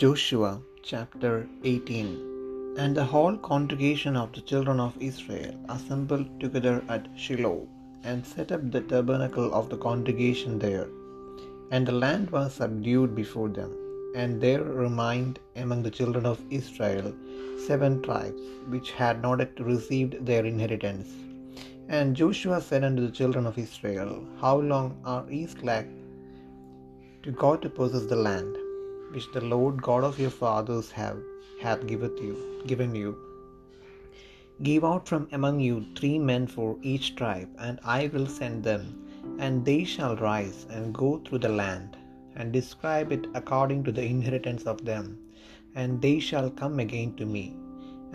Joshua chapter 18 And the whole congregation of the children of Israel assembled together at Shiloh, and set up the tabernacle of the congregation there. And the land was subdued before them. And there remained among the children of Israel seven tribes, which had not yet received their inheritance. And Joshua said unto the children of Israel, How long are ye slack to go to possess the land? Which the Lord God of your fathers have hath giveth you, given you. Give out from among you three men for each tribe, and I will send them, and they shall rise and go through the land, and describe it according to the inheritance of them, and they shall come again to me,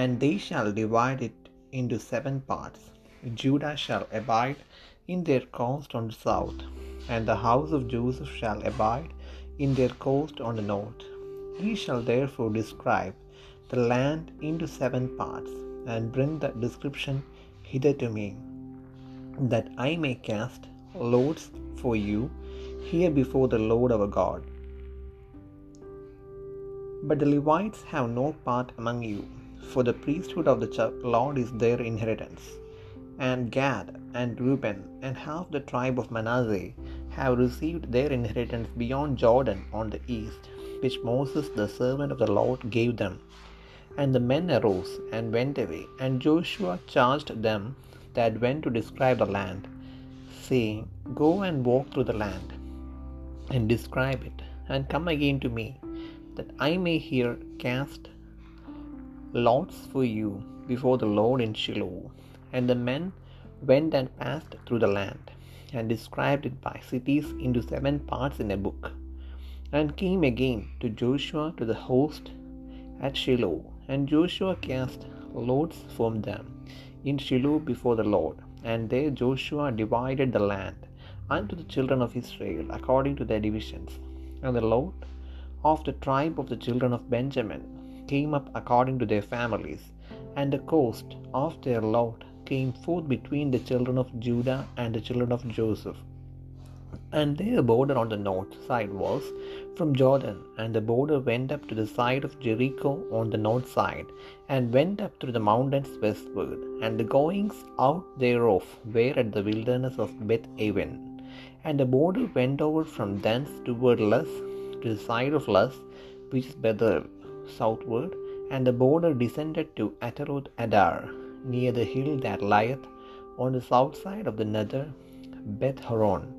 and they shall divide it into seven parts. Judah shall abide in their coast on the south, and the house of Joseph shall abide in their coast on the north. Ye shall therefore describe the land into seven parts, and bring the description hither to me, that I may cast loads for you here before the Lord our God. But the Levites have no part among you, for the priesthood of the Lord is their inheritance. And Gad and Reuben and half the tribe of Manasseh have received their inheritance beyond Jordan on the east, which Moses the servant of the Lord gave them. And the men arose and went away, and Joshua charged them that went to describe the land, saying, Go and walk through the land, and describe it, and come again to me, that I may here cast lots for you before the Lord in Shiloh. And the men went and passed through the land, and described it by cities into seven parts in a book, and came again to Joshua to the host at Shiloh. And Joshua cast lots from them in Shiloh before the Lord. And there Joshua divided the land unto the children of Israel according to their divisions. And the Lord of the tribe of the children of Benjamin came up according to their families, and the coast of their lot came forth between the children of Judah and the children of Joseph. And their border on the north side was from Jordan, and the border went up to the side of Jericho on the north side, and went up through the mountains westward, and the goings out thereof were at the wilderness of Beth Aven. And the border went over from thence toward Luz, to the side of Luz, which is Bethel, southward, and the border descended to Ataroth Adar, near the hill that lieth on the south side of the nether Beth Horon.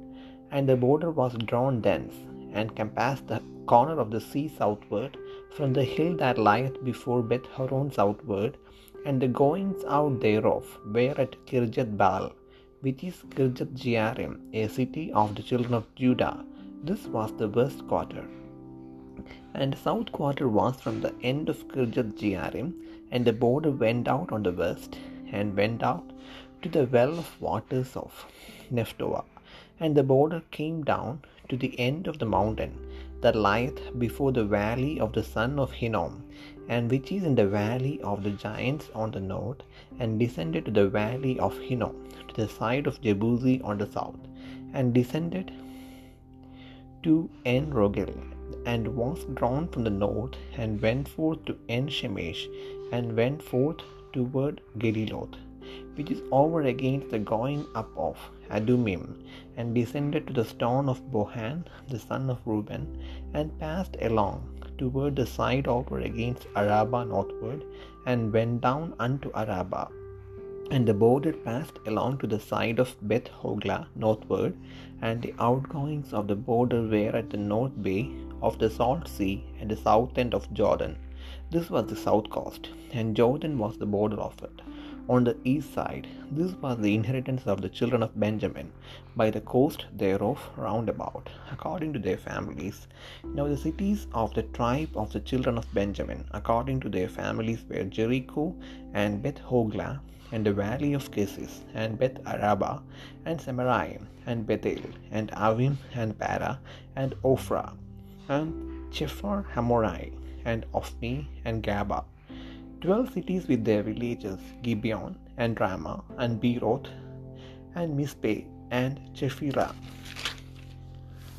And the border was drawn thence, and compassed the corner of the sea southward, from the hill that lieth before Beth Horon southward, and the goings out thereof were at Kirjath Baal, which is Kirjath Jearim, a city of the children of Judah. This was the west quarter. And the south quarter was from the end of Kirjath Jearim, and the border went out on the west, and went out to the well of waters of Nephtoah. And the border came down to the end of the mountain that lieth before the valley of the son of Hinnom, and which is in the valley of the giants on the north, and descended to the valley of Hinnom, to the side of Jebusi on the south, and descended to En Rogel, and was drawn from the north, and went forth to En Shemesh, and went forth toward Geliloth, which is over against the going up of Adummim, and descended to the stone of Bohan, the son of Reuben, and passed along toward the side over against Arabah northward, and went down unto Arabah. And the border passed along to the side of Beth Hoglah northward, and the outgoings of the border were at the north bay of the salt sea at the south end of Jordan. This was the south coast, and Jordan was the border of it. On the east side, this was the inheritance of the children of Benjamin, by the coast thereof round about, according to their families. Now the cities of the tribe of the children of Benjamin, according to their families, were Jericho and Beth Hoglah, and the valley of Keziz, and Beth Arabah, and Samaria, and Bethel, and Avim, and Para, and Ophrah, and Chephar Hamorai, and Ophni, and Gaba. Twelve cities with their villages, Gibeon, and Ramah, and Beeroth, and Mizpeh, and Chephirah.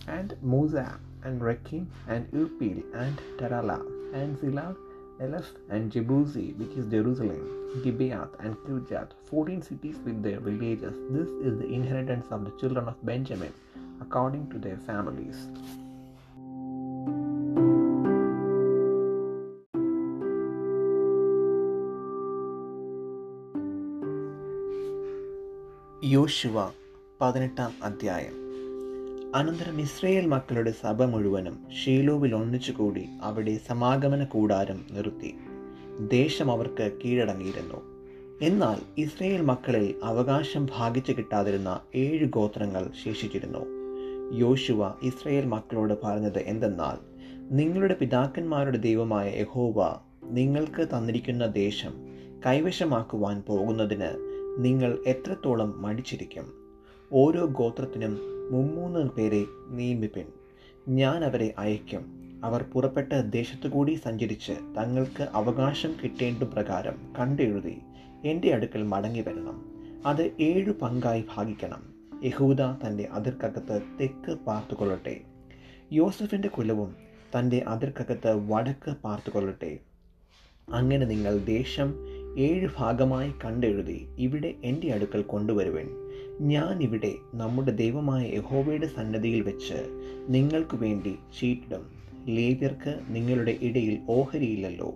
and Moza and Rekem and Irpeel and Taralah and Zillah, Eleph and Jebusi, which is Jerusalem, Gibeath and Kirjath, 14 cities with their villages. This is the inheritance of the children of Benjamin according to their families. യോശുവ പതിനെട്ടാം അധ്യായം. അനന്തരം Israel മക്കളുടെ സഭ മുഴുവനും ഷീലോവിൽ ഒന്നിച്ചുകൂടി അവിടെ സമാഗമന കൂടാരം നിർത്തി. ദേശം അവർക്ക് കീഴടങ്ങിയിരുന്നു. എന്നാൽ ഇസ്രയേൽ മക്കളിൽ അവകാശം ഭാഗിച്ചു കിട്ടാതിരുന്ന ഏഴ് ഗോത്രങ്ങൾ ശേഷിച്ചിരുന്നു. യോശുവ ഇസ്രയേൽ മക്കളോട് പറഞ്ഞത് എന്തെന്നാൽ നിങ്ങളുടെ പിതാക്കന്മാരുടെ ദൈവമായ യഹോവ നിങ്ങൾക്ക് തന്നിരിക്കുന്ന ദേശം കൈവശമാക്കുവാൻ പോകുന്നതിന് നിങ്ങൾ എത്രത്തോളം മടിച്ചിരിക്കും? ഓരോ ഗോത്രത്തിനും മുമ്മൂന്ന് പേരെ നിയമിപ്പിൻ. ഞാൻ അവരെ അയക്കും അവർ പുറപ്പെട്ട ദേശത്തുകൂടി സഞ്ചരിച്ച് തങ്ങൾക്ക് അവകാശം കിട്ടേണ്ട പ്രകാരം കണ്ടെഴുതി എന്റെ അടുക്കൽ മടങ്ങി വരണം അത് ഏഴു പങ്കായി ഭാഗിക്കണം. യഹൂദ തന്റെ അതിർക്കകത്ത് തെക്ക് പാർത്തുകൊള്ളട്ടെ. യോസഫിന്റെ കുലവും തന്റെ അതിർക്കകത്ത് വടക്ക് പാർത്തുകൊള്ളട്ടെ. അങ്ങനെ നിങ്ങൾ ദേശം ഏഴ് ഭാഗമായി കണ്ടെഴുതി ഇവിടെ എന്റെ അടുക്കൽ കൊണ്ടുവരുവൻ. ഞാൻ ഇവിടെ നമ്മുടെ ദൈവമായ യഹോവയുടെ സന്നദ്ധിയിൽ വെച്ച് നിങ്ങൾക്ക് വേണ്ടി ചീട്ടിടും. ലേവ്യർക്ക് നിങ്ങളുടെ ഇടയിൽ ഓഹരിയില്ലല്ലോ.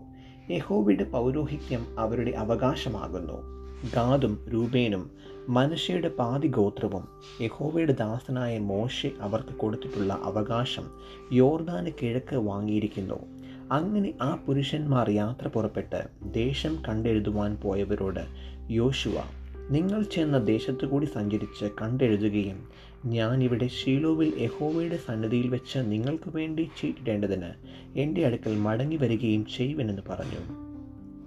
യഹോവയുടെ പൗരോഹിത്യം അവരുടെ അവകാശമാകുന്നു. ഗാദും രൂപേനും മനുഷ്യയുടെ പാതി ഗോത്രവും യഹോവയുടെ ദാസനായ മോശെ അവർക്ക് കൊടുത്തിട്ടുള്ള അവകാശം യോർദാന് കിഴക്ക് വാങ്ങിയിരിക്കുന്നു. അങ്ങനെ ആ പുരുഷന്മാർ യാത്ര പുറപ്പെട്ട് ദേശം കണ്ടെഴുതുവാൻ പോയവരോട് യോശുവ നിങ്ങൾ ചെന്ന ദേശത്തു കൂടി സഞ്ചരിച്ച് കണ്ടെഴുതുകയും ഞാൻ ഇവിടെ ഷീലോവിൽ യഹോവയുടെ സന്നിധിയിൽ വെച്ച് നിങ്ങൾക്ക് വേണ്ടി ചീട്ടിടേണ്ടതിന് എന്റെ അടുക്കൽ മടങ്ങി വരികയും ചെയ്യുവനെന്ന് പറഞ്ഞു.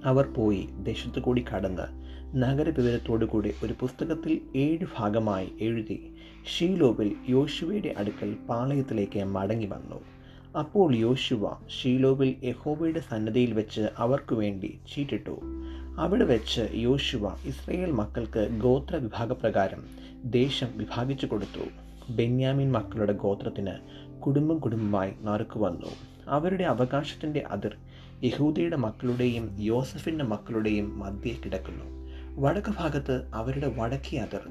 അവർ പോയി ദേശത്തു കൂടി കടന്ന് നഗരവിവരത്തോടുകൂടി ഒരു പുസ്തകത്തിൽ ഏഴ് ഭാഗമായി എഴുതി ഷീലോവിൽ യോശുവയുടെ അടുക്കൽ പാളയത്തിലേക്ക് മടങ്ങി വന്നു. അപ്പോൾ യോശുവ ഷീലോവിൽ യഹോബയുടെ സന്നദ്ധയിൽ വെച്ച് അവർക്കു വേണ്ടി ചീട്ടിട്ടു. അവിടെ വെച്ച് യോശുവ ഇസ്രയേൽ മക്കൾക്ക് ഗോത്ര വിഭാഗപ്രകാരം ദേശം വിഭാഗിച്ചു കൊടുത്തു. ബെന്യാമിൻ മക്കളുടെ ഗോത്രത്തിന് കുടുംബം കുടുംബമായി നറുക്കു വന്നു. അവരുടെ അവകാശത്തിന്റെ അതിർ യഹൂദയുടെ മക്കളുടെയും യോസഫിന്റെ മക്കളുടെയും മധ്യേ കിടക്കുന്നു. വടക്ക് ഭാഗത്ത് അവരുടെ വടക്കേ അതിർ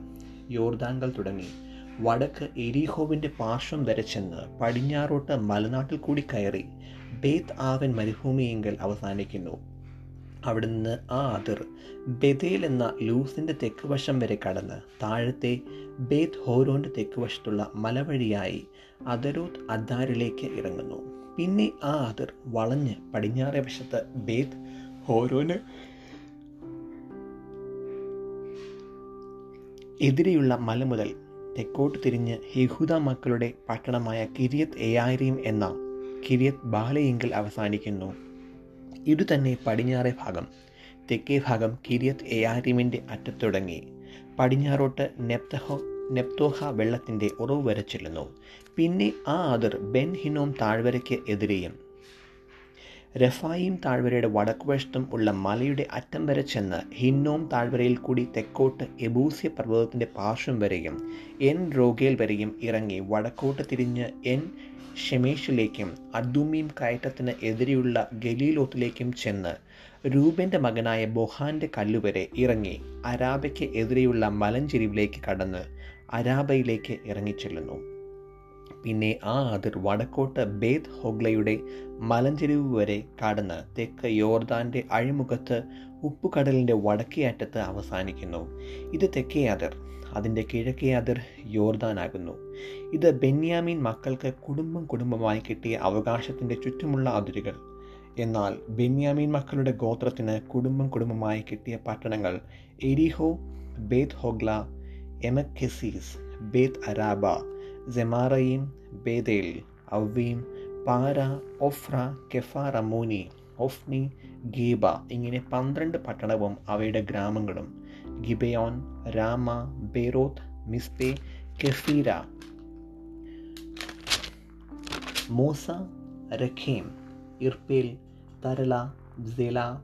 യോർദാങ്കൽ തുടങ്ങി. വടക്ക് എരീഹോവിന്റെ പാർശ്വം വരെ ചെന്ന് പടിഞ്ഞാറോട്ട് മലനാട്ടിൽ കൂടി കയറി ബേത്ത് ആവൻ മരുഭൂമിയെങ്കിൽ അവസാനിക്കുന്നു. അവിടെ നിന്ന് ആ അതിർ ബെതേൽ എന്ന ലൂസിന്റെ തെക്ക് വശം വരെ കടന്ന് താഴത്തെ ബേത്ത് ഹോരോന്റെ തെക്ക് വശത്തുള്ള മലവഴിയായി അതരോത്ത് അദ്ദാരിലേക്ക് ഇറങ്ങുന്നു. പിന്നെ ആ അതിർ വളഞ്ഞ് പടിഞ്ഞാറേ വശത്ത് ബേത്ത് ഹോരോന് എതിരെയുള്ള മല മുതൽ തെക്കോട്ട് തിരിഞ്ഞ് യഹൂദ മക്കളുടെ പട്ടണമായ കിരിയത്ത് എയാരീം എന്ന കിരിയത്ത് ബാലയെങ്കിൽ അവസാനിക്കുന്നു. ഇതുതന്നെ പടിഞ്ഞാറേ ഭാഗം. തെക്കേ ഭാഗം കിരിയത്ത് എയാരീമിന്റെ അറ്റത്തുടങ്ങി പടിഞ്ഞാറോട്ട് നെപ്തഹോ നെപ്തോഹ വെള്ളത്തിന്റെ ഉറവ് വരെ ചെല്ലുന്നു. പിന്നെ ആ അതിർ ബെൻ ഹിനോം താഴ്വരയ്ക്ക് എതിരെയും രഫായിം താഴ്വരയുടെ വടക്കുവശത്തും ഉള്ള മലയുടെ അറ്റം വരെ ചെന്ന് ഹിന്നോം താഴ്വരയിൽ കൂടി തെക്കോട്ട് എബൂസ്യ പർവതത്തിന്റെ പാർശ്വം വരെയും എൻ റോഗേൽ വരെയും ഇറങ്ങി വടക്കോട്ട് തിരിഞ്ഞ് എൻ ഷെമേഷിലേക്കും അദ്ദുമീം കയറ്റത്തിന് എതിരെയുള്ള ഗലീലോത്തിലേക്കും ചെന്ന് രൂപന്റെ മകനായ ബൊഹാന്റെ കല്ലുവരെ ഇറങ്ങി അരാബയ്ക്ക് എതിരെയുള്ള മലഞ്ചെരിവിലേക്ക് കടന്ന് അരാബയിലേക്ക് ഇറങ്ങിച്ചെല്ലുന്നു. പിന്നെ ആ അതിർ വടക്കോട്ട് ബേത് ഹൊഗ്ലയുടെ മലഞ്ചെരിവ് വരെ കടന്ന് തെക്ക് യോർദാന്റെ അഴിമുഖത്ത് ഉപ്പുകടലിന്റെ വടക്കേ അറ്റത്ത് അവസാനിക്കുന്നു. ഇത് തെക്കേ അതിർ അതിന്റെ കിഴക്കേ അതിർ യോർദാനാകുന്നു. ഇത് ബെന്യാമീൻ മക്കൾക്ക് കുടുംബം കുടുംബമായി കിട്ടിയ അവകാശത്തിന്റെ ചുറ്റുമുള്ള അതിരുകൾ. എന്നാൽ ബെന്യാമീൻ മക്കളുടെ ഗോത്രത്തിന് കുടുംബം കുടുംബമായി കിട്ടിയ പട്ടണങ്ങൾ എരിഹോ ബേത് ഹോഗ്ല എമക്കെസീസ് ബേത് അരാബ സെമാറയും ബേദേൽ അവീം പാര ഒഫ്ര കെഫാറമോനി ഒഫ്നി ഗീബ ഇങ്ങനെ പന്ത്രണ്ട് പട്ടണവും അവയുടെ ഗ്രാമങ്ങളും. ഗിബയോൻ രാമ ബേറോത്ത് മിസ്പെ കെഫീര. മൂസ രഖീം ഇർപേൽ തരല സെല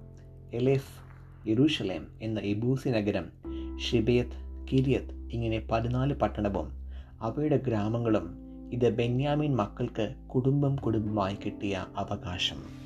എലെഫ് യെരൂഷലേം എന്ന ഇബൂസി നഗരം ഷിബേത്ത് കിരിയത്ത് ഇങ്ങനെ പതിനാല് പട്ടണവും അവയുടെ ഗ്രാമങ്ങളും ഇത് ബെന്യാമിൻ മക്കൾക്ക് കുടുംബം കുടുംബമായി കിട്ടിയ അവകാശം.